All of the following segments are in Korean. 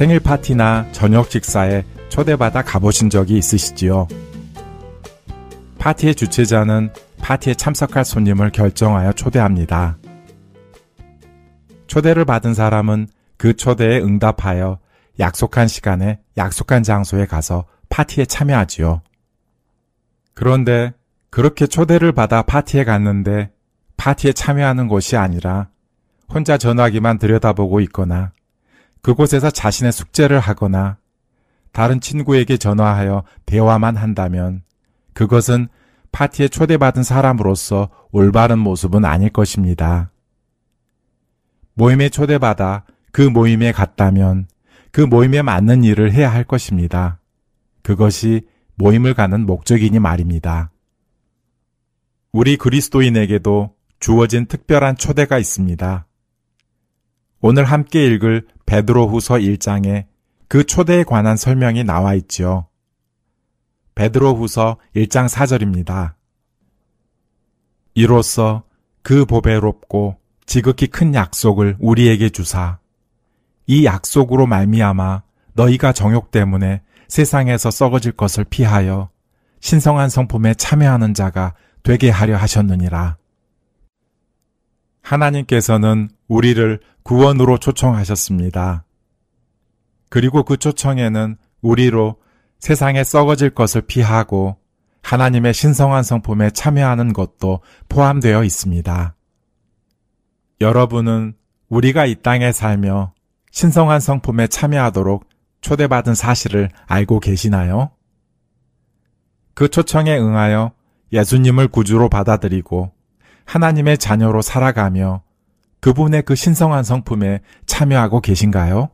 생일 파티나 저녁 식사에 초대받아 가보신 적이 있으시지요? 파티의 주최자는 파티에 참석할 손님을 결정하여 초대합니다. 초대를 받은 사람은 그 초대에 응답하여 약속한 시간에 약속한 장소에 가서 파티에 참여하지요. 그런데 그렇게 초대를 받아 파티에 갔는데 파티에 참여하는 것이 아니라 혼자 전화기만 들여다보고 있거나 그곳에서 자신의 숙제를 하거나 다른 친구에게 전화하여 대화만 한다면 그것은 파티에 초대받은 사람으로서 올바른 모습은 아닐 것입니다. 모임에 초대받아 그 모임에 갔다면 그 모임에 맞는 일을 해야 할 것입니다. 그것이 모임을 가는 목적이니 말입니다. 우리 그리스도인에게도 주어진 특별한 초대가 있습니다. 오늘 함께 읽을 베드로 후서 1장에 그 초대에 관한 설명이 나와 있지요. 베드로 후서 1장 4절입니다. 이로써 그 보배롭고 지극히 큰 약속을 우리에게 주사 이 약속으로 말미암아 너희가 정욕 때문에 세상에서 썩어질 것을 피하여 신성한 성품에 참여하는 자가 되게 하려 하셨느니라. 하나님께서는 우리를 구원으로 초청하셨습니다. 그리고 그 초청에는 우리로 세상에 썩어질 것을 피하고 하나님의 신성한 성품에 참여하는 것도 포함되어 있습니다. 여러분은 우리가 이 땅에 살며 신성한 성품에 참여하도록 초대받은 사실을 알고 계시나요? 그 초청에 응하여 예수님을 구주로 받아들이고 하나님의 자녀로 살아가며 그분의 그 신성한 성품에 참여하고 계신가요?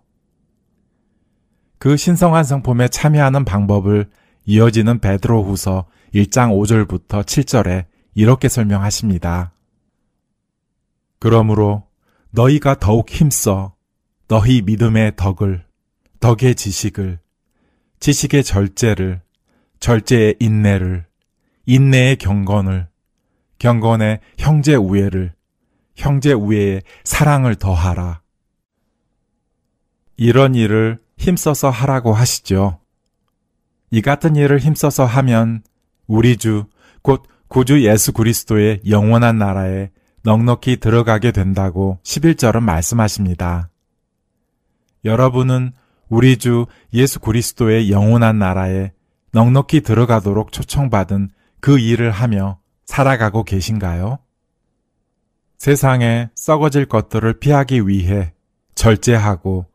그 신성한 성품에 참여하는 방법을 이어지는 베드로 후서 1장 5절부터 7절에 이렇게 설명하십니다. 그러므로 너희가 더욱 힘써 너희 믿음의 덕을, 덕의 지식을, 지식의 절제를, 절제의 인내를, 인내의 경건을, 경건의 형제 우애를, 형제 우애에 사랑을 더하라. 이런 일을 힘써서 하라고 하시죠. 이 같은 일을 힘써서 하면 우리 주, 곧 구주 예수 그리스도의 영원한 나라에 넉넉히 들어가게 된다고 11절은 말씀하십니다. 여러분은 우리 주 예수 그리스도의 영원한 나라에 넉넉히 들어가도록 초청받은 그 일을 하며 살아가고 계신가요? 세상에 썩어질 것들을 피하기 위해 절제하고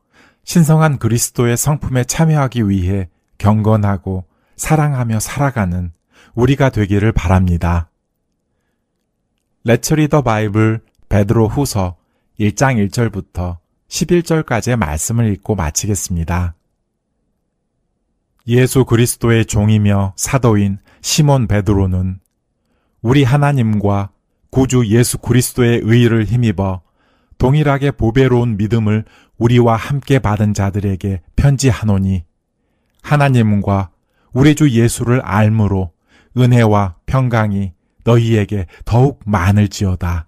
신성한 그리스도의 성품에 참여하기 위해 경건하고 사랑하며 살아가는 우리가 되기를 바랍니다. 레처리 더 바이블 베드로 후서 1장 1절부터 11절까지의 말씀을 읽고 마치겠습니다. 예수 그리스도의 종이며 사도인 시몬 베드로는 우리 하나님과 구주 예수 그리스도의 의를 힘입어 동일하게 보배로운 믿음을 우리와 함께 받은 자들에게 편지하노니 하나님과 우리 주 예수를 알므로 은혜와 평강이 너희에게 더욱 많을지어다.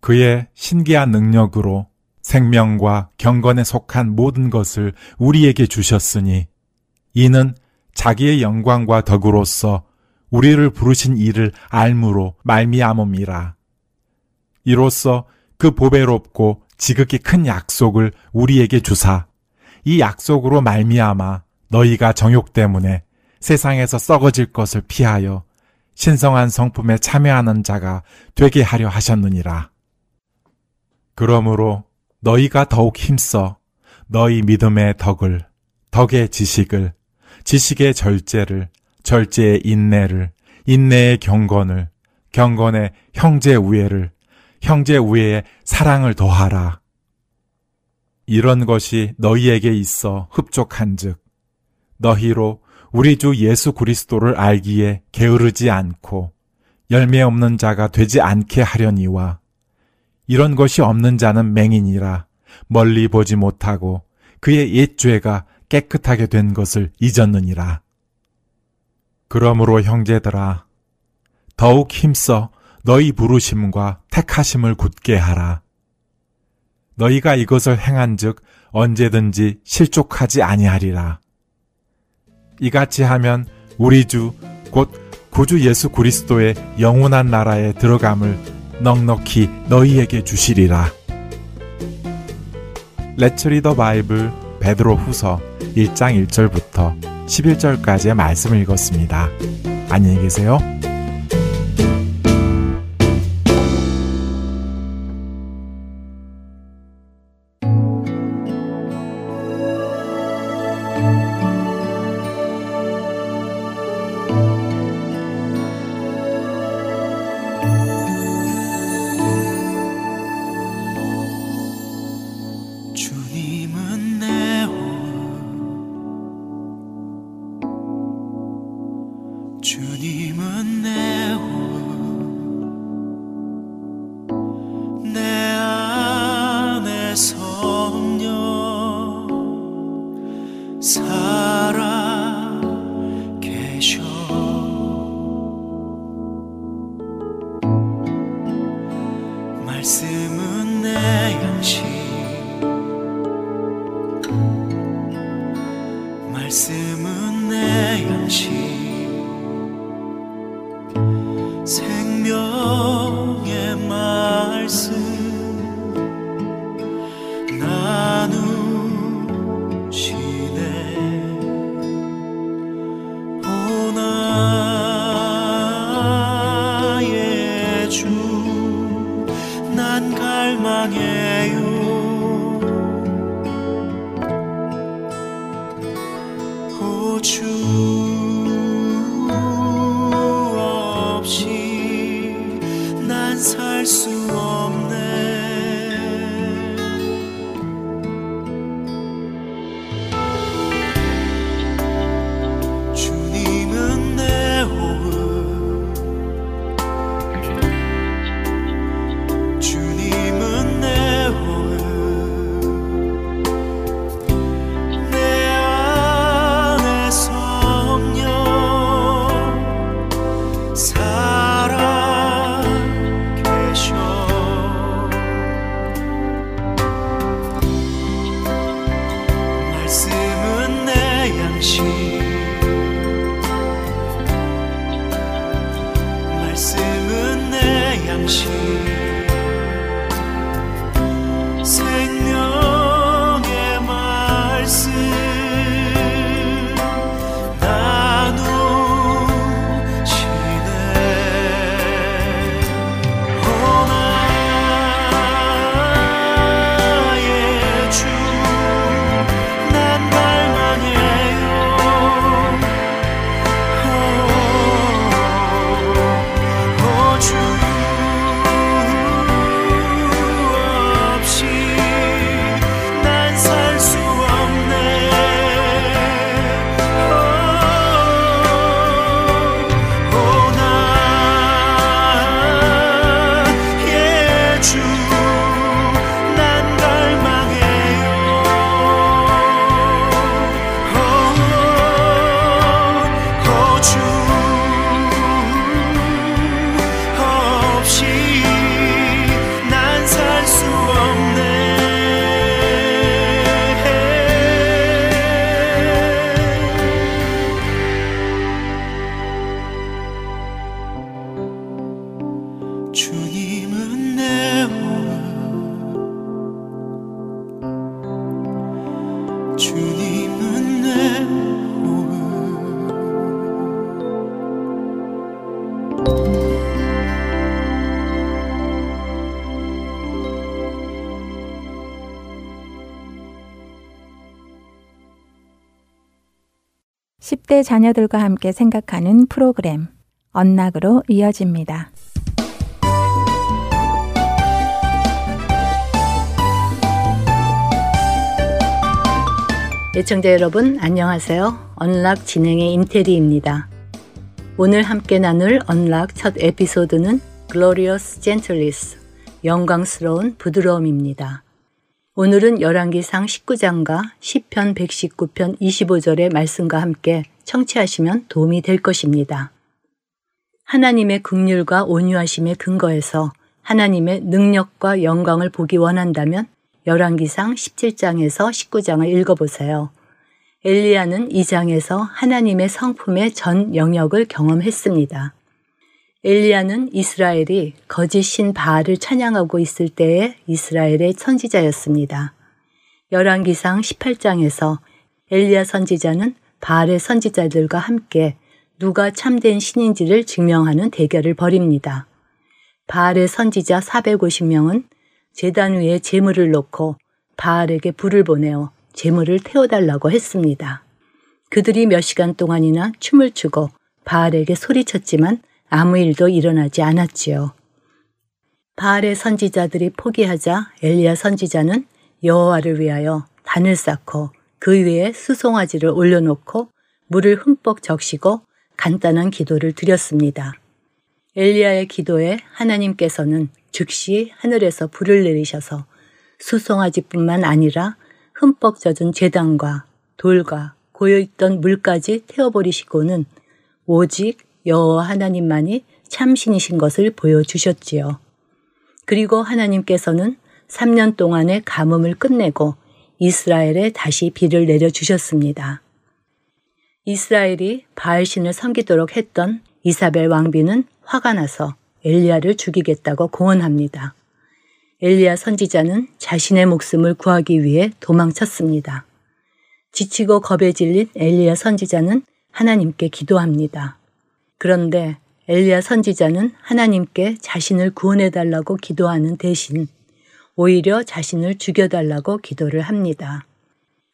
그의 신기한 능력으로 생명과 경건에 속한 모든 것을 우리에게 주셨으니 이는 자기의 영광과 덕으로서 우리를 부르신 이를 알므로 말미암음이라. 이로써 그 보배롭고 지극히 큰 약속을 우리에게 주사 이 약속으로 말미암아 너희가 정욕 때문에 세상에서 썩어질 것을 피하여 신성한 성품에 참여하는 자가 되게 하려 하셨느니라. 그러므로 너희가 더욱 힘써 너희 믿음의 덕을, 덕의 지식을, 지식의 절제를, 절제의 인내를, 인내의 경건을, 경건의 형제 우애를, 형제 우애의 사랑을 더하라. 이런 것이 너희에게 있어 흡족한즉 너희로 우리 주 예수 그리스도를 알기에 게으르지 않고 열매 없는 자가 되지 않게 하려니와 이런 것이 없는 자는 맹인이라 멀리 보지 못하고 그의 옛 죄가 깨끗하게 된 것을 잊었느니라. 그러므로 형제들아 더욱 힘써 너희 부르심과 택하심을 굳게 하라. 너희가 이것을 행한즉 언제든지 실족하지 아니하리라. 이같이 하면 우리 주 곧 구주 예수 그리스도의 영원한 나라에 들어감을 넉넉히 너희에게 주시리라. 레츠 리더 바이블 베드로 후서 1장 1절부터 11절까지의 말씀을 읽었습니다. 안녕히 계세요. 10대 자녀들과 함께 생각하는 프로그램 언락으로 이어집니다. 예청자 여러분 안녕하세요. 언락 진행의 임태리입니다. 오늘 함께 나눌 언락 첫 에피소드는 Glorious Gentleness, 영광스러운 부드러움입니다. 오늘은 열왕기상 19장과 10편 119편 25절의 말씀과 함께 청취하시면 도움이 될 것입니다. 하나님의 극률과 온유하심의 근거에서 하나님의 능력과 영광을 보기 원한다면 열왕기상 17장에서 19장을 읽어보세요. 엘리야는 이 장에서 하나님의 성품의 전 영역을 경험했습니다. 엘리야는 이스라엘이 거짓 신 바알을 찬양하고 있을 때의 이스라엘의 선지자였습니다. 열왕기상 18장에서 엘리야 선지자는 바알의 선지자들과 함께 누가 참된 신인지를 증명하는 대결을 벌입니다. 바알의 선지자 450명은 재단 위에 재물을 놓고 바알에게 불을 보내어 재물을 태워달라고 했습니다. 그들이 몇 시간 동안이나 춤을 추고 바알에게 소리쳤지만 아무 일도 일어나지 않았지요. 바알의 선지자들이 포기하자 엘리야 선지자는 여호와를 위하여 단을 쌓고 그 위에 수송아지를 올려놓고 물을 흠뻑 적시고 간단한 기도를 드렸습니다. 엘리야의 기도에 하나님께서는 즉시 하늘에서 불을 내리셔서 수송아지뿐만 아니라 흠뻑 젖은 재단과 돌과 고여있던 물까지 태워버리시고는 오직 여호와 하나님만이 참신이신 것을 보여주셨지요. 그리고 하나님께서는 3년 동안의 가뭄을 끝내고 이스라엘에 다시 비를 내려주셨습니다. 이스라엘이 바알신을 섬기도록 했던 이사벨 왕비는 화가 나서 엘리야를 죽이겠다고 공언합니다. 엘리야 선지자는 자신의 목숨을 구하기 위해 도망쳤습니다. 지치고 겁에 질린 엘리야 선지자는 하나님께 기도합니다. 그런데 엘리야 선지자는 하나님께 자신을 구원해 달라고 기도하는 대신 오히려 자신을 죽여달라고 기도를 합니다.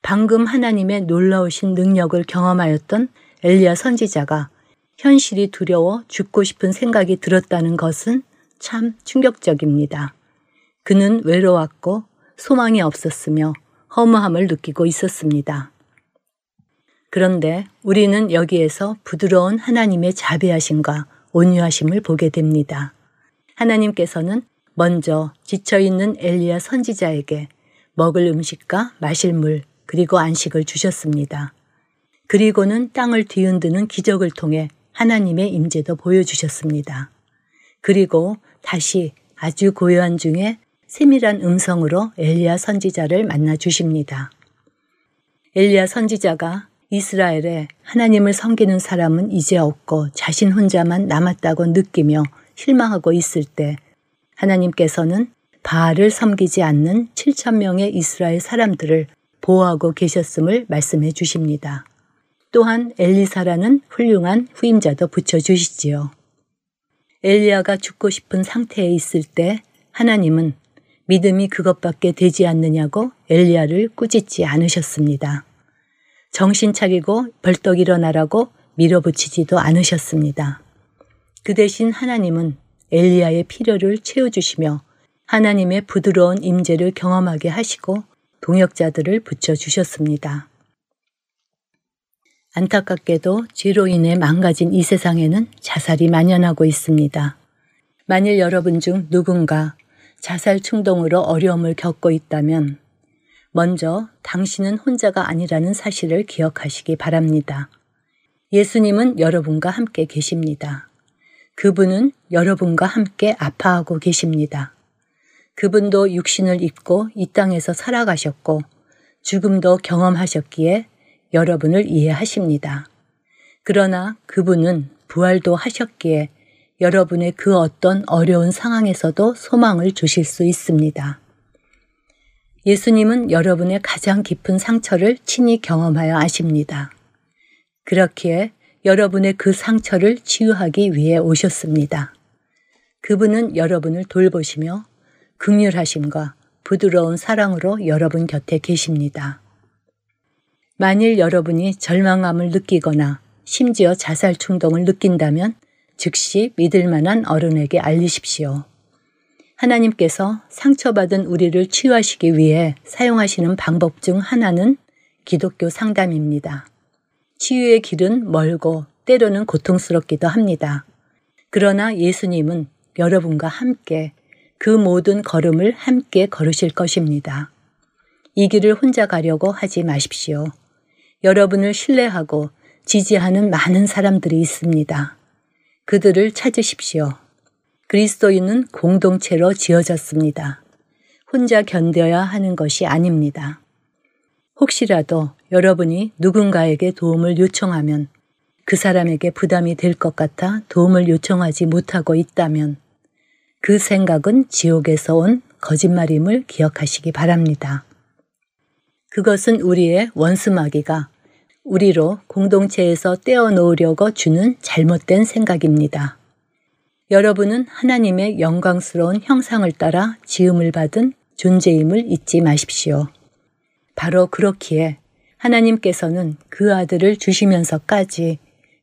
방금 하나님의 놀라우신 능력을 경험하였던 엘리야 선지자가 현실이 두려워 죽고 싶은 생각이 들었다는 것은 참 충격적입니다. 그는 외로웠고 소망이 없었으며 허무함을 느끼고 있었습니다. 그런데 우리는 여기에서 부드러운 하나님의 자비하심과 온유하심을 보게 됩니다. 하나님께서는 먼저 지쳐있는 엘리야 선지자에게 먹을 음식과 마실 물 그리고 안식을 주셨습니다. 그리고는 땅을 뒤흔드는 기적을 통해 하나님의 임재도 보여주셨습니다. 그리고 다시 아주 고요한 중에 세밀한 음성으로 엘리야 선지자를 만나 주십니다. 엘리야 선지자가 이스라엘에 하나님을 섬기는 사람은 이제 없고 자신 혼자만 남았다고 느끼며 실망하고 있을 때 하나님께서는 바알을 섬기지 않는 7천 명의 이스라엘 사람들을 보호하고 계셨음을 말씀해 주십니다. 또한 엘리사라는 훌륭한 후임자도 붙여 주시지요. 엘리야가 죽고 싶은 상태에 있을 때 하나님은 믿음이 그것밖에 되지 않느냐고 엘리야를 꾸짖지 않으셨습니다. 정신 차리고 벌떡 일어나라고 밀어붙이지도 않으셨습니다. 그 대신 하나님은 엘리야의 필요를 채워주시며 하나님의 부드러운 임재를 경험하게 하시고 동역자들을 붙여주셨습니다. 안타깝게도 죄로 인해 망가진 이 세상에는 자살이 만연하고 있습니다. 만일 여러분 중 누군가 자살 충동으로 어려움을 겪고 있다면 먼저 당신은 혼자가 아니라는 사실을 기억하시기 바랍니다. 예수님은 여러분과 함께 계십니다. 그분은 여러분과 함께 아파하고 계십니다. 그분도 육신을 입고 이 땅에서 살아가셨고 죽음도 경험하셨기에 여러분을 이해하십니다. 그러나 그분은 부활도 하셨기에 여러분의 그 어떤 어려운 상황에서도 소망을 주실 수 있습니다. 예수님은 여러분의 가장 깊은 상처를 친히 경험하여 아십니다. 그렇기에 여러분의 그 상처를 치유하기 위해 오셨습니다. 그분은 여러분을 돌보시며 극률하심과 부드러운 사랑으로 여러분 곁에 계십니다. 만일 여러분이 절망감을 느끼거나 심지어 자살 충동을 느낀다면 즉시 믿을 만한 어른에게 알리십시오. 하나님께서 상처받은 우리를 치유하시기 위해 사용하시는 방법 중 하나는 기독교 상담입니다. 치유의 길은 멀고 때로는 고통스럽기도 합니다. 그러나 예수님은 여러분과 함께 그 모든 걸음을 함께 걸으실 것입니다. 이 길을 혼자 가려고 하지 마십시오. 여러분을 신뢰하고 지지하는 많은 사람들이 있습니다. 그들을 찾으십시오. 그리스도인은 공동체로 지어졌습니다. 혼자 견뎌야 하는 것이 아닙니다. 혹시라도 여러분이 누군가에게 도움을 요청하면 그 사람에게 부담이 될 것 같아 도움을 요청하지 못하고 있다면 그 생각은 지옥에서 온 거짓말임을 기억하시기 바랍니다. 그것은 우리의 원수마귀가 우리로 공동체에서 떼어놓으려고 주는 잘못된 생각입니다. 여러분은 하나님의 영광스러운 형상을 따라 지음을 받은 존재임을 잊지 마십시오. 바로 그렇기에 하나님께서는 그 아들을 주시면서까지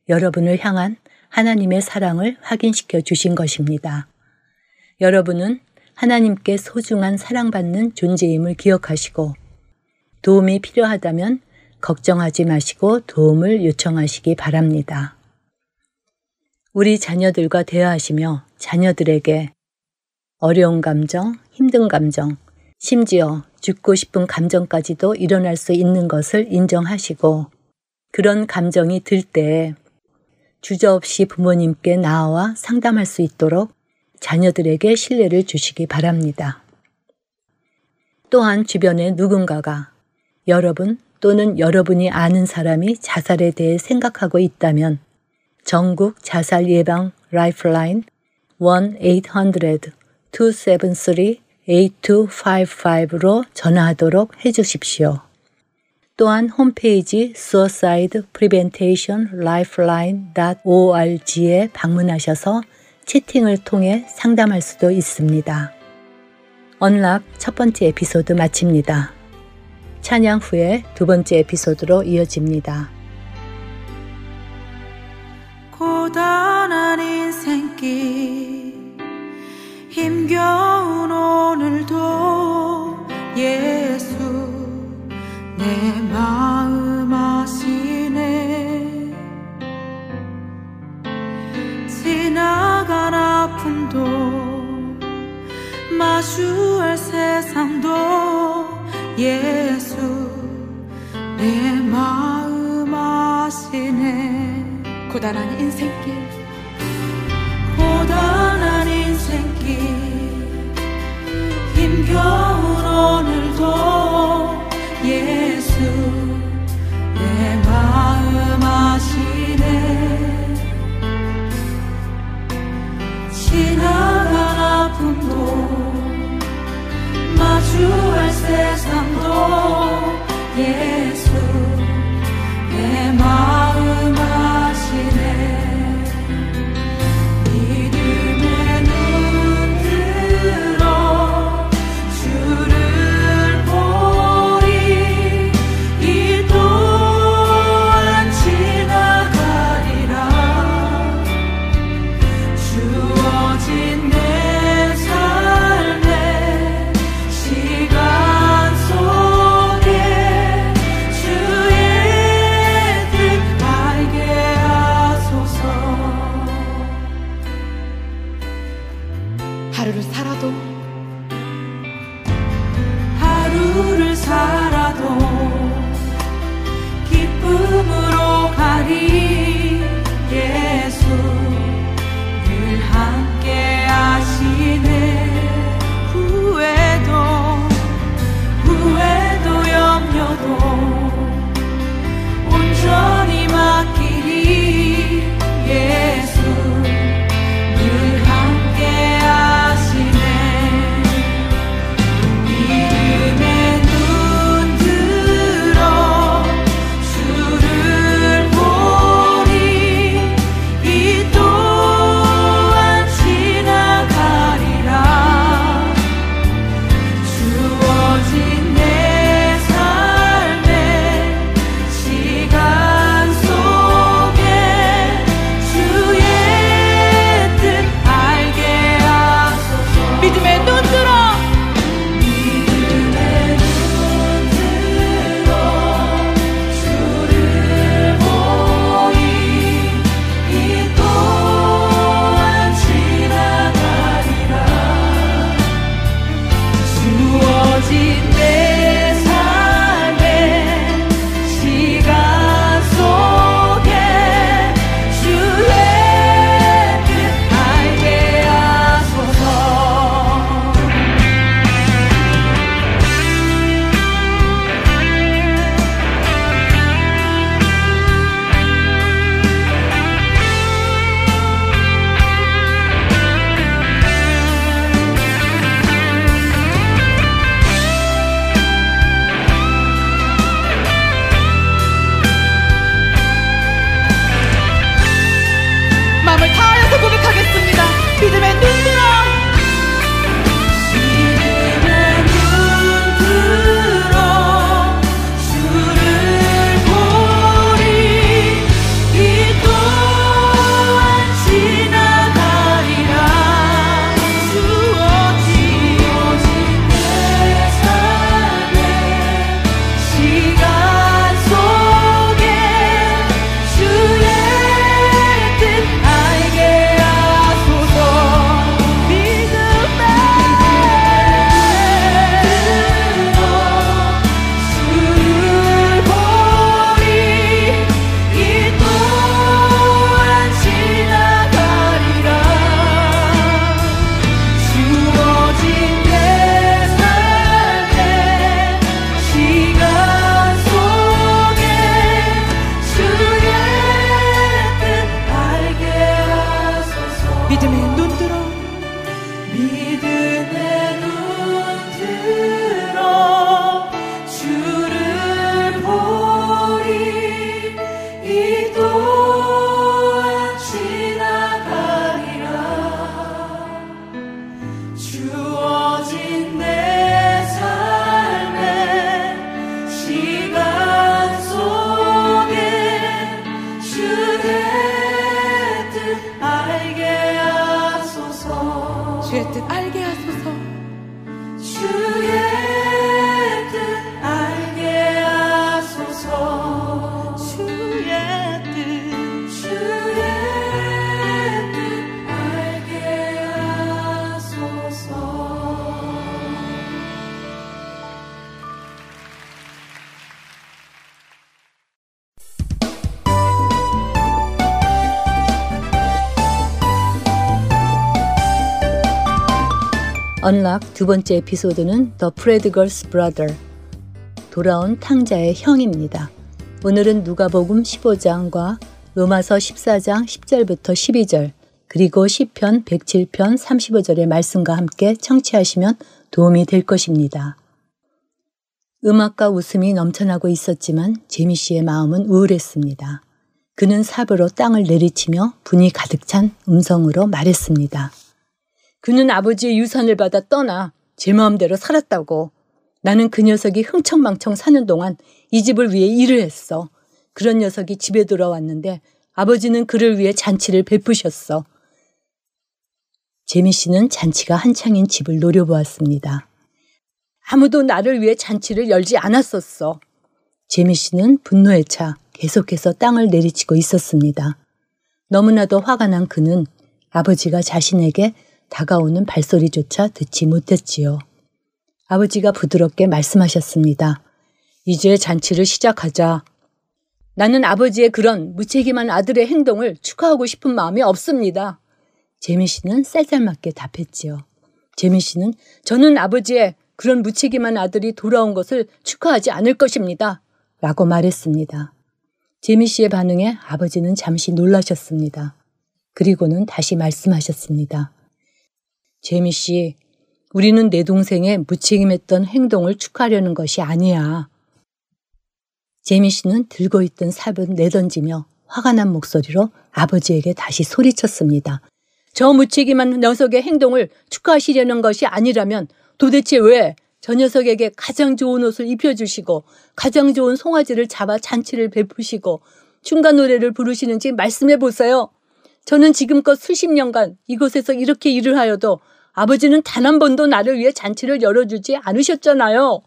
여러분을 향한 하나님의 사랑을 확인시켜 주신 것입니다. 여러분은 하나님께 소중한 사랑받는 존재임을 기억하시고 도움이 필요하다면 걱정하지 마시고 도움을 요청하시기 바랍니다. 우리 자녀들과 대화하시며 자녀들에게 어려운 감정, 힘든 감정, 심지어 죽고 싶은 감정까지도 일어날 수 있는 것을 인정하시고 그런 감정이 들 때에 주저없이 부모님께 나와 상담할 수 있도록 자녀들에게 신뢰를 주시기 바랍니다. 또한 주변에 누군가가 여러분 또는 여러분이 아는 사람이 자살에 대해 생각하고 있다면 전국 자살 예방 라이프라인 1-800-273-8255로 전화하도록 해주십시오. 또한 홈페이지 suicide prevention lifeline.org에 방문하셔서 채팅을 통해 상담할 수도 있습니다. 언락 첫 번째 에피소드 마칩니다. 찬양 후에 두 번째 에피소드로 이어집니다. 고단한 인생길 힘겨운 오늘도 예수 내 마음 아시네. 지나간 아픔도 마주할 세상도 예수 내 마음 아시네. 고단한 인생길 고단한 인생길. 힘겨운 오늘도 예수 내 마음 아시네 언락 두 번째 에피소드는 The Prodigal's Brother 돌아온 탕자의 형입니다. 오늘은 누가복음 15장과 로마서 14장 10절부터 12절 그리고 시편 107편 35절의 말씀과 함께 청취하시면 도움이 될 것입니다. 음악과 웃음이 넘쳐나고 있었지만 제미 씨의 마음은 우울했습니다. 그는 삽으로 땅을 내리치며 분이 가득 찬 음성으로 말했습니다. 그는 아버지의 유산을 받아 떠나 제 마음대로 살았다고. 나는 그 녀석이 흥청망청 사는 동안 이 집을 위해 일을 했어. 그런 녀석이 집에 돌아왔는데 아버지는 그를 위해 잔치를 베푸셨어. 제미 씨는 잔치가 한창인 집을 노려보았습니다. 아무도 나를 위해 잔치를 열지 않았었어. 제미 씨는 분노에 차 계속해서 땅을 내리치고 있었습니다. 너무나도 화가 난 그는 아버지가 자신에게 다가오는 발소리조차 듣지 못했지요. 아버지가 부드럽게 말씀하셨습니다. 이제 잔치를 시작하자. 나는 아버지의 그런 무책임한 아들의 행동을 축하하고 싶은 마음이 없습니다. 제미 씨는 쌀쌀맞게 답했지요. 제미 씨는 저는 아버지의 그런 무책임한 아들이 돌아온 것을 축하하지 않을 것입니다. 라고 말했습니다. 제미 씨의 반응에 아버지는 잠시 놀라셨습니다. 그리고는 다시 말씀하셨습니다. 제미 씨, 우리는 내 동생의 무책임했던 행동을 축하하려는 것이 아니야. 제미 씨는 들고 있던 삽은 내던지며 화가 난 목소리로 아버지에게 다시 소리쳤습니다. 저 무책임한 녀석의 행동을 축하하시려는 것이 아니라면 도대체 왜 저 녀석에게 가장 좋은 옷을 입혀주시고 가장 좋은 송아지를 잡아 잔치를 베푸시고 중간 노래를 부르시는지 말씀해 보세요. 저는 지금껏 수십 년간 이곳에서 이렇게 일을 하여도 아버지는 단 한 번도 나를 위해 잔치를 열어주지 않으셨잖아요.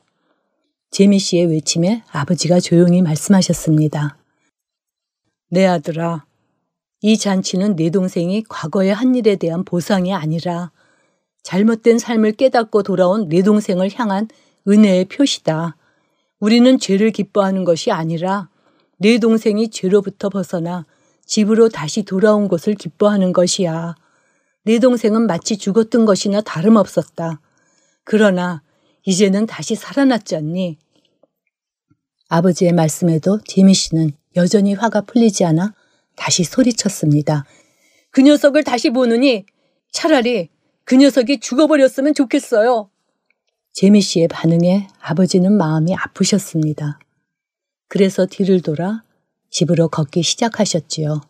제미 씨의 외침에 아버지가 조용히 말씀하셨습니다. 내 아들아, 이 잔치는 내 동생이 과거에 한 일에 대한 보상이 아니라 잘못된 삶을 깨닫고 돌아온 내 동생을 향한 은혜의 표시다. 우리는 죄를 기뻐하는 것이 아니라 내 동생이 죄로부터 벗어나 집으로 다시 돌아온 것을 기뻐하는 것이야. 내 동생은 마치 죽었던 것이나 다름없었다. 그러나 이제는 다시 살아났지 않니? 아버지의 말씀에도 제미 씨는 여전히 화가 풀리지 않아 다시 소리쳤습니다. 그 녀석을 다시 보느니 차라리 그 녀석이 죽어버렸으면 좋겠어요. 제미 씨의 반응에 아버지는 마음이 아프셨습니다. 그래서 뒤를 돌아 집으로 걷기 시작하셨지요.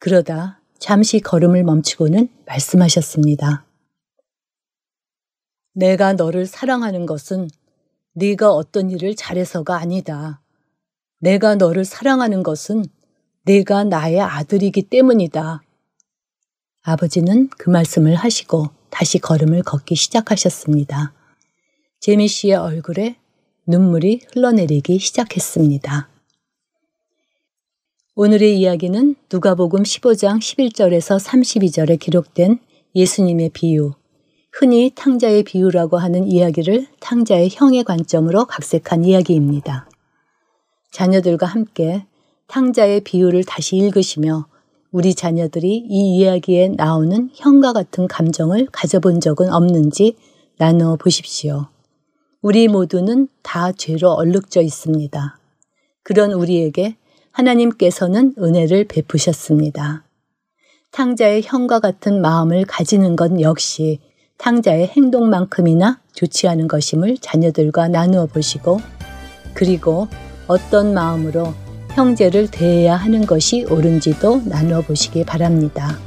그러다 잠시 걸음을 멈추고는 말씀하셨습니다. 내가 너를 사랑하는 것은 네가 어떤 일을 잘해서가 아니다. 내가 너를 사랑하는 것은 내가 나의 아들이기 때문이다. 아버지는 그 말씀을 하시고 다시 걸음을 걷기 시작하셨습니다. 제미 씨의 얼굴에 눈물이 흘러내리기 시작했습니다. 오늘의 이야기는 누가복음 15장 11절에서 32절에 기록된 예수님의 비유, 흔히 탕자의 비유라고 하는 이야기를 탕자의 형의 관점으로 각색한 이야기입니다. 자녀들과 함께 탕자의 비유를 다시 읽으시며 우리 자녀들이 이 이야기에 나오는 형과 같은 감정을 가져본 적은 없는지 나누어 보십시오. 우리 모두는 다 죄로 얼룩져 있습니다. 그런 우리에게 하나님께서는 은혜를 베푸셨습니다. 탕자의 형과 같은 마음을 가지는 것 역시 탕자의 행동만큼이나 좋지 않은 것임을 자녀들과 나누어 보시고 그리고 어떤 마음으로 형제를 대해야 하는 것이 옳은지도 나누어 보시기 바랍니다.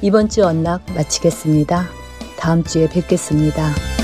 이번 주 언락 마치겠습니다. 다음 주에 뵙겠습니다.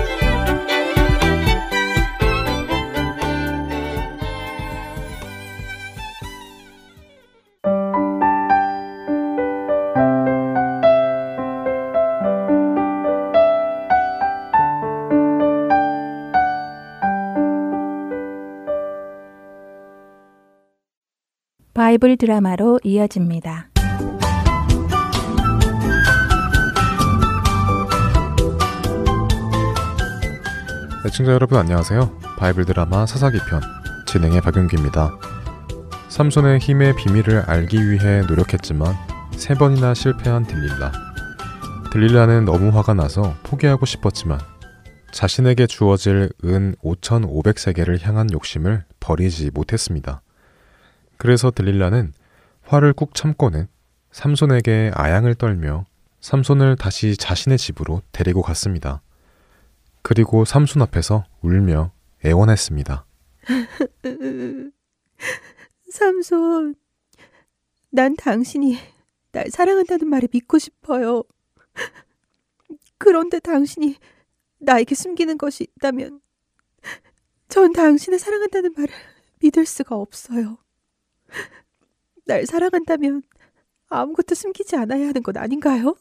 바이블 드라마로 이어집니다. 애청자 여러분 안녕하세요. 바이블 드라마 사사기 편 진행의 박윤기입니다. 삼손의 힘의 비밀을 알기 위해 노력했지만 세 번이나 실패한 들릴라. 들릴라는 너무 화가 나서 포기하고 싶었지만 자신에게 주어질 은 5,500세겔을 향한 욕심을 버리지 못했습니다. 그래서 딜릴라는 화를 꾹 참고는 삼손에게 아양을 떨며 삼손을 다시 자신의 집으로 데리고 갔습니다. 그리고 삼손 앞에서 울며 애원했습니다. 삼손, 난 당신이 날 사랑한다는 말을 믿고 싶어요. 그런데 당신이 나에게 숨기는 것이 있다면 전 당신을 사랑한다는 말을 믿을 수가 없어요. 날 사랑한다면 아무것도 숨기지 않아야 하는 것 아닌가요?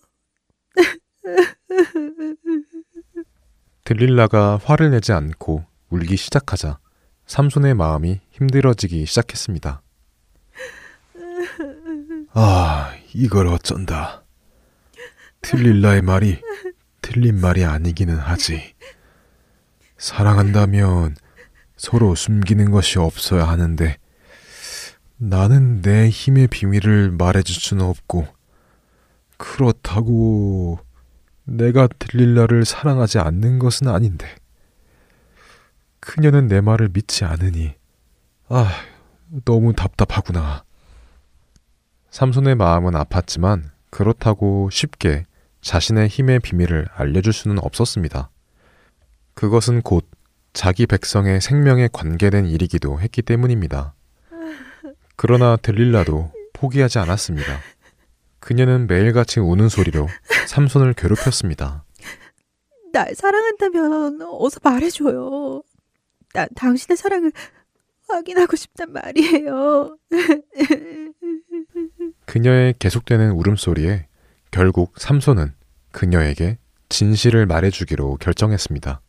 들릴라가 화를 내지 않고 울기 시작하자 삼손의 마음이 힘들어지기 시작했습니다. 아, 이걸 어쩐다. 틀릴라의 말이 틀린 말이 아니기는 하지. 사랑한다면 서로 숨기는 것이 없어야 하는데 나는 내 힘의 비밀을 말해줄 수는 없고 그렇다고 내가 들릴라를 사랑하지 않는 것은 아닌데 그녀는 내 말을 믿지 않으니 아 너무 답답하구나. 삼손의 마음은 아팠지만 그렇다고 쉽게 자신의 힘의 비밀을 알려줄 수는 없었습니다. 그것은 곧 자기 백성의 생명에 관계된 일이기도 했기 때문입니다. 그러나 들릴라도 포기하지 않았습니다. 그녀는 매일같이 우는 소리로 삼손을 괴롭혔습니다. 날 사랑한다면 어서 말해줘요. 난 당신의 사랑을 확인하고 싶단 말이에요. 그녀의 계속되는 울음소리에 결국 삼손은 그녀에게 진실을 말해주기로 결정했습니다.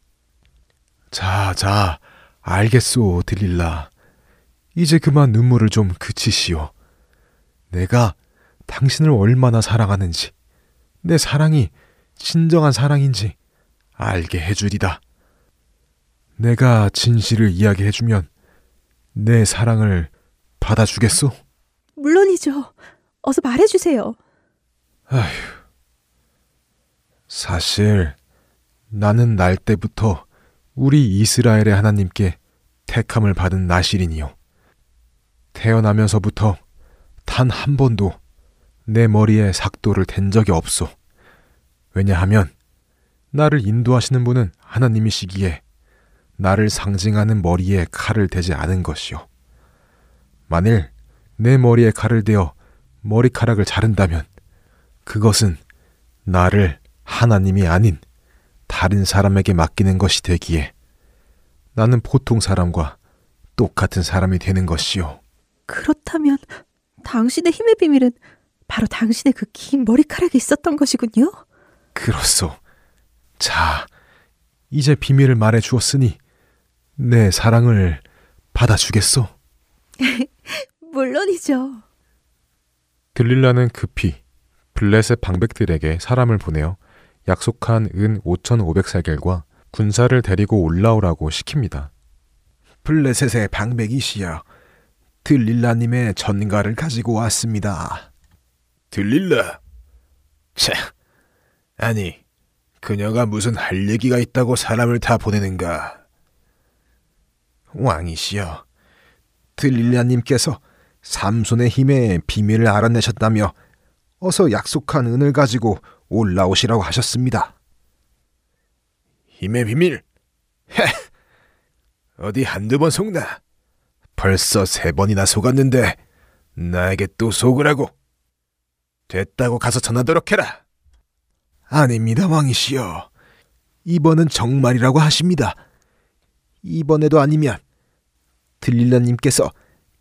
자, 자, 알겠소, 들릴라. 이제 그만 눈물을 좀 그치시오. 내가 당신을 얼마나 사랑하는지, 내 사랑이 진정한 사랑인지 알게 해주리다. 내가 진실을 이야기해주면 내 사랑을 받아주겠소? 물론이죠. 어서 말해주세요. 아휴. 사실 나는 날 때부터 우리 이스라엘의 하나님께 택함을 받은 나시린이요. 태어나면서부터 단 한 번도 내 머리에 삭도를 댄 적이 없소. 왜냐하면 나를 인도하시는 분은 하나님이시기에 나를 상징하는 머리에 칼을 대지 않은 것이요. 만일 내 머리에 칼을 대어 머리카락을 자른다면 그것은 나를 하나님이 아닌 다른 사람에게 맡기는 것이 되기에 나는 보통 사람과 똑같은 사람이 되는 것이요. 그렇다면 당신의 힘의 비밀은 바로 당신의 그 긴 머리카락에 있었던 것이군요. 그렇소. 자, 이제 비밀을 말해 주었으니 내 사랑을 받아주겠소. 물론이죠. 들릴라는 급히 블레셋 방백들에게 사람을 보내어 약속한 은 5,500살겔과 군사를 데리고 올라오라고 시킵니다. 블레셋의 방백이시여, 들릴라님의 전가를 가지고 왔습니다. 들릴라? 차, 아니, 그녀가 무슨 할 얘기가 있다고 사람을 다 보내는가? 왕이시여, 들릴라님께서 삼손의 힘의 비밀을 알아내셨다며 어서 약속한 은을 가지고 올라오시라고 하셨습니다. 힘의 비밀? 헤! 어디 한두 번 속나? 벌써 세 번이나 속았는데 나에게 또 속으라고? 됐다고 가서 전하도록 해라. 아닙니다, 왕이시여. 이번은 정말이라고 하십니다. 이번에도 아니면 들릴라님께서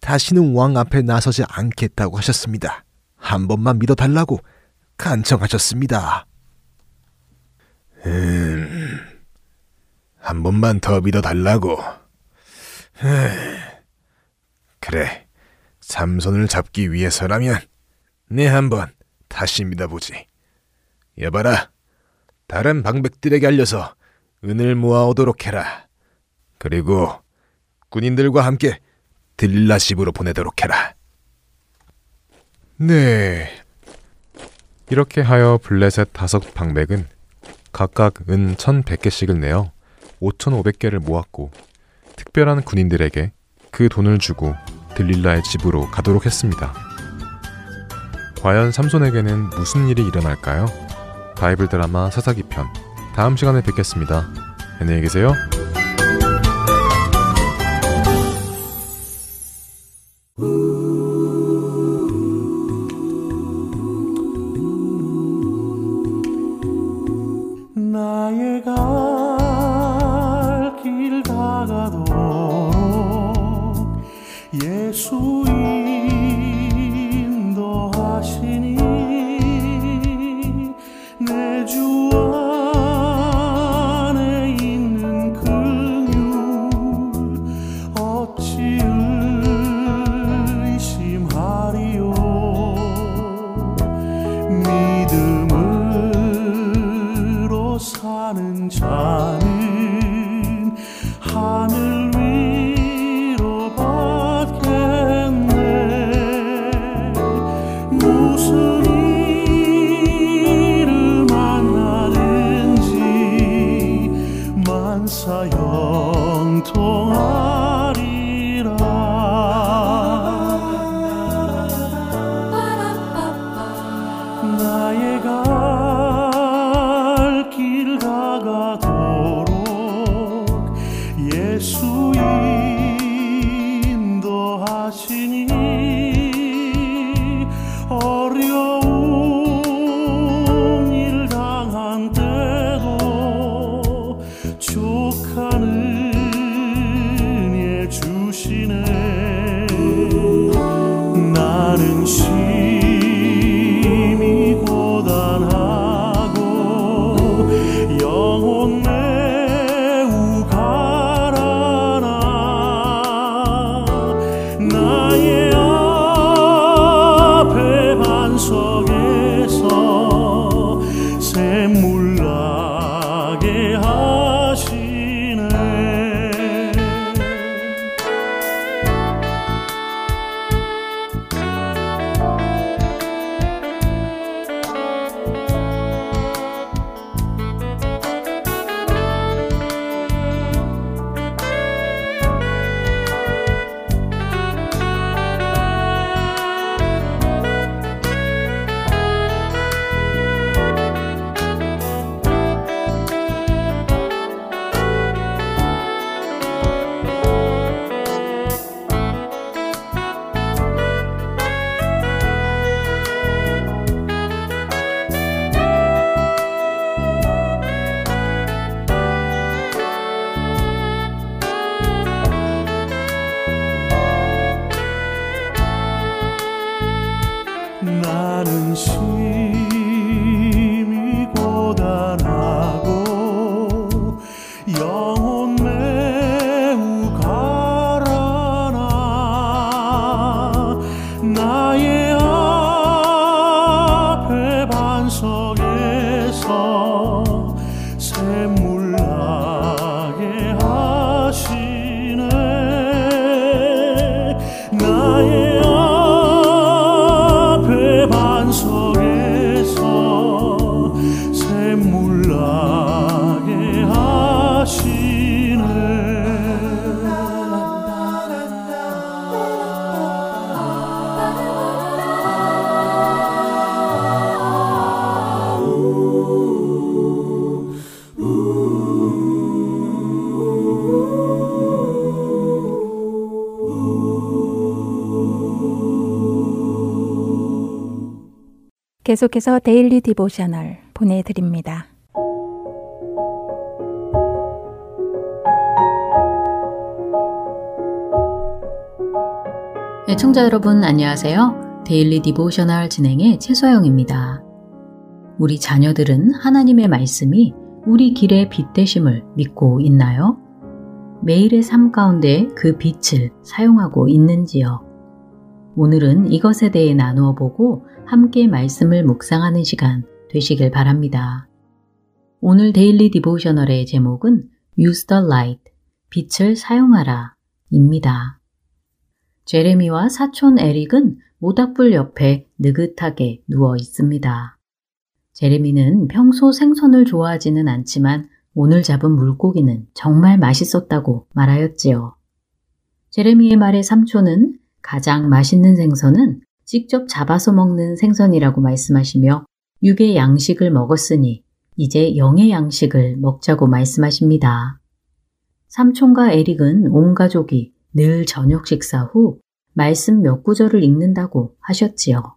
다시는 왕 앞에 나서지 않겠다고 하셨습니다. 한 번만 믿어달라고 간청하셨습니다. 음, 한 번만 더 믿어달라고. 그래, 삼손을 잡기 위해서라면 내 한번 다시 믿어보지. 여봐라, 다른 방백들에게 알려서 은을 모아오도록 해라. 그리고 군인들과 함께 들릴라 집으로 보내도록 해라. 네. 이렇게 하여 블레셋 다섯 방백은 각각 은 1100개씩을 내어 5500개를 모았고 특별한 군인들에게 그 돈을 주고 들릴라의 집으로 가도록 했습니다. 과연 삼손에게는 무슨 일이 일어날까요? 바이블 드라마 사사기 편 다음 시간에 뵙겠습니다. 안녕히 계세요. 계속해서 daily devotional 보내드립니다. 애청자 여러분 안녕하세요. daily devotional 진행의 최소영입니다. 우리 자녀들은 하나님의 말씀이 우리 길의 빛 되심을 믿고 있나요? 매일의 삶 가운데 그 빛을 사용하고 있는지요? 오늘은 이것에 대해 나누어 보고 함께 말씀을 묵상하는 시간 되시길 바랍니다. 오늘 데일리 디보셔널의 제목은 Use the Light, 빛을 사용하라 입니다. 제레미와 사촌 에릭은 모닥불 옆에 느긋하게 누워 있습니다. 제레미는 평소 생선을 좋아하지는 않지만 오늘 잡은 물고기는 정말 맛있었다고 말하였지요. 제레미의 말에 삼촌은 가장 맛있는 생선은 직접 잡아서 먹는 생선이라고 말씀하시며 육의 양식을 먹었으니 이제 영의 양식을 먹자고 말씀하십니다. 삼촌과 에릭은 온 가족이 늘 저녁 식사 후 말씀 몇 구절을 읽는다고 하셨지요.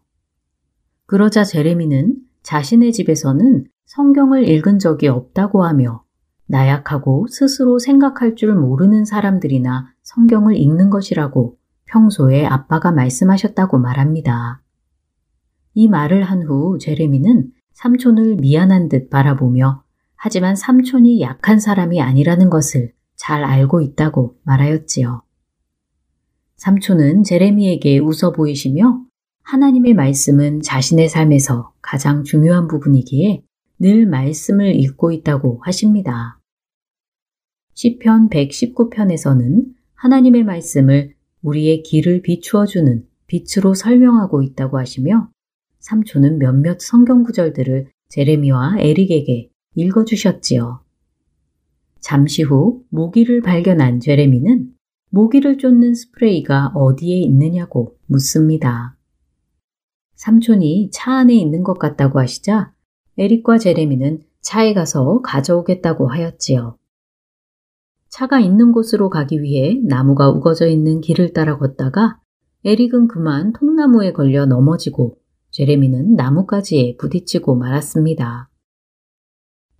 그러자 제레미는 자신의 집에서는 성경을 읽은 적이 없다고 하며 나약하고 스스로 생각할 줄 모르는 사람들이나 성경을 읽는 것이라고 평소에 아빠가 말씀하셨다고 말합니다. 이 말을 한 후 제레미는 삼촌을 미안한 듯 바라보며 하지만 삼촌이 약한 사람이 아니라는 것을 잘 알고 있다고 말하였지요. 삼촌은 제레미에게 웃어 보이시며 하나님의 말씀은 자신의 삶에서 가장 중요한 부분이기에 늘 말씀을 읽고 있다고 하십니다. 시편 119편에서는 하나님의 말씀을 우리의 길을 비추어주는 빛으로 설명하고 있다고 하시며 삼촌은 몇몇 성경 구절들을 제레미와 에릭에게 읽어주셨지요. 잠시 후 모기를 발견한 제레미는 모기를 쫓는 스프레이가 어디에 있느냐고 묻습니다. 삼촌이 차 안에 있는 것 같다고 하시자 에릭과 제레미는 차에 가서 가져오겠다고 하였지요. 차가 있는 곳으로 가기 위해 나무가 우거져 있는 길을 따라 걷다가 에릭은 그만 통나무에 걸려 넘어지고 제레미는 나뭇가지에 부딪히고 말았습니다.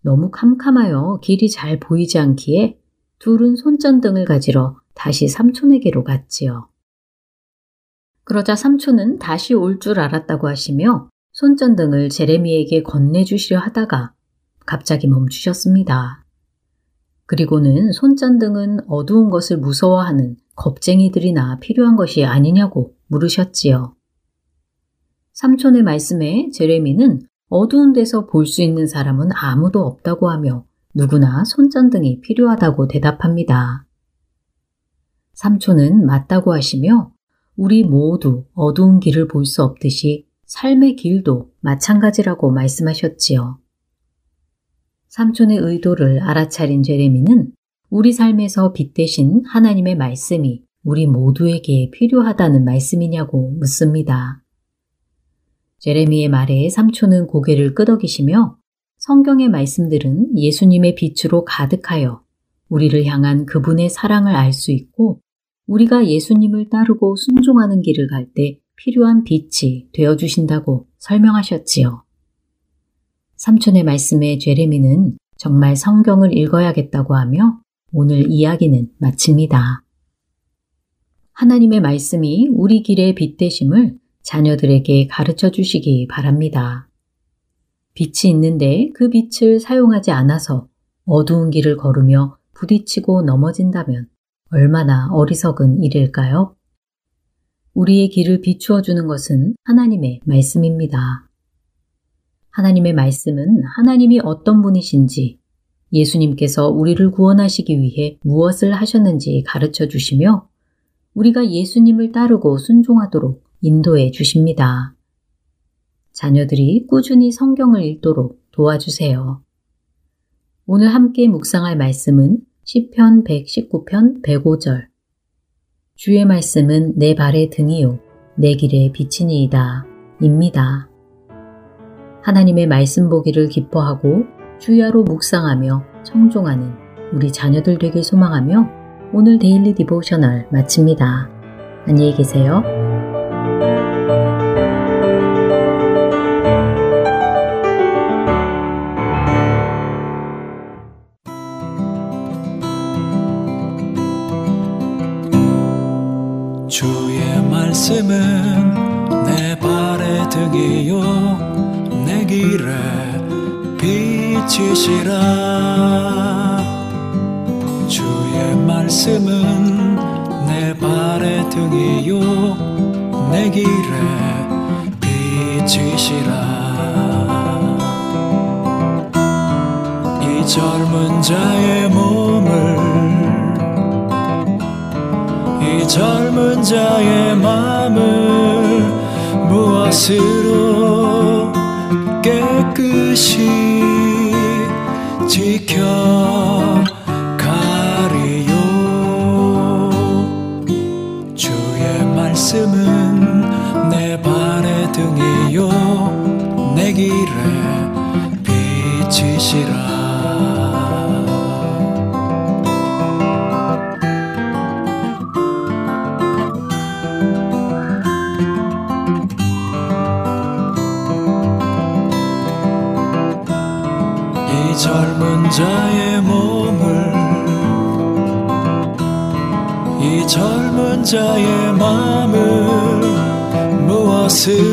너무 캄캄하여 길이 잘 보이지 않기에 둘은 손전등을 가지러 다시 삼촌에게로 갔지요. 그러자 삼촌은 다시 올 줄 알았다고 하시며 손전등을 제레미에게 건네주시려 하다가 갑자기 멈추셨습니다. 그리고는 손전등은 어두운 것을 무서워하는 겁쟁이들이나 필요한 것이 아니냐고 물으셨지요. 삼촌의 말씀에 제레미는 어두운 데서 볼 수 있는 사람은 아무도 없다고 하며 누구나 손전등이 필요하다고 대답합니다. 삼촌은 맞다고 하시며 우리 모두 어두운 길을 볼 수 없듯이 삶의 길도 마찬가지라고 말씀하셨지요. 삼촌의 의도를 알아차린 제레미는 우리 삶에서 빛 대신 하나님의 말씀이 우리 모두에게 필요하다는 말씀이냐고 묻습니다. 제레미의 말에 삼촌은 고개를 끄덕이시며 성경의 말씀들은 예수님의 빛으로 가득하여 우리를 향한 그분의 사랑을 알 수 있고 우리가 예수님을 따르고 순종하는 길을 갈 때 필요한 빛이 되어 주신다고 설명하셨지요. 삼촌의 말씀에 제레미는 정말 성경을 읽어야겠다고 하며 오늘 이야기는 마칩니다. 하나님의 말씀이 우리 길의 빛 되심을 자녀들에게 가르쳐 주시기 바랍니다. 빛이 있는데 그 빛을 사용하지 않아서 어두운 길을 걸으며 부딪히고 넘어진다면 얼마나 어리석은 일일까요? 우리의 길을 비추어 주는 것은 하나님의 말씀입니다. 하나님의 말씀은 하나님이 어떤 분이신지 예수님께서 우리를 구원하시기 위해 무엇을 하셨는지 가르쳐 주시며 우리가 예수님을 따르고 순종하도록 인도해 주십니다. 자녀들이 꾸준히 성경을 읽도록 도와주세요. 오늘 함께 묵상할 말씀은 시편 119편 105절. 주의 말씀은 내 발의 등이요 내 길의 빛이니이다. 입니다. 하나님의 말씀 보기를 기뻐하고 주야로 묵상하며 청종하는 우리 자녀들 되길 소망하며 오늘 daily devotional 마칩니다. 안녕히 계세요. 주의 말씀은 길에 빛이시라. 주의 말씀은 내 발의 등이요 내 길에 빛이시라. 이 젊은 자의 몸을 이 젊은 자의 마음을 무엇으로 깨끗이 지켜가리요. 주의 말씀은 내 발의 등이요. 내 길에 빛이시라 무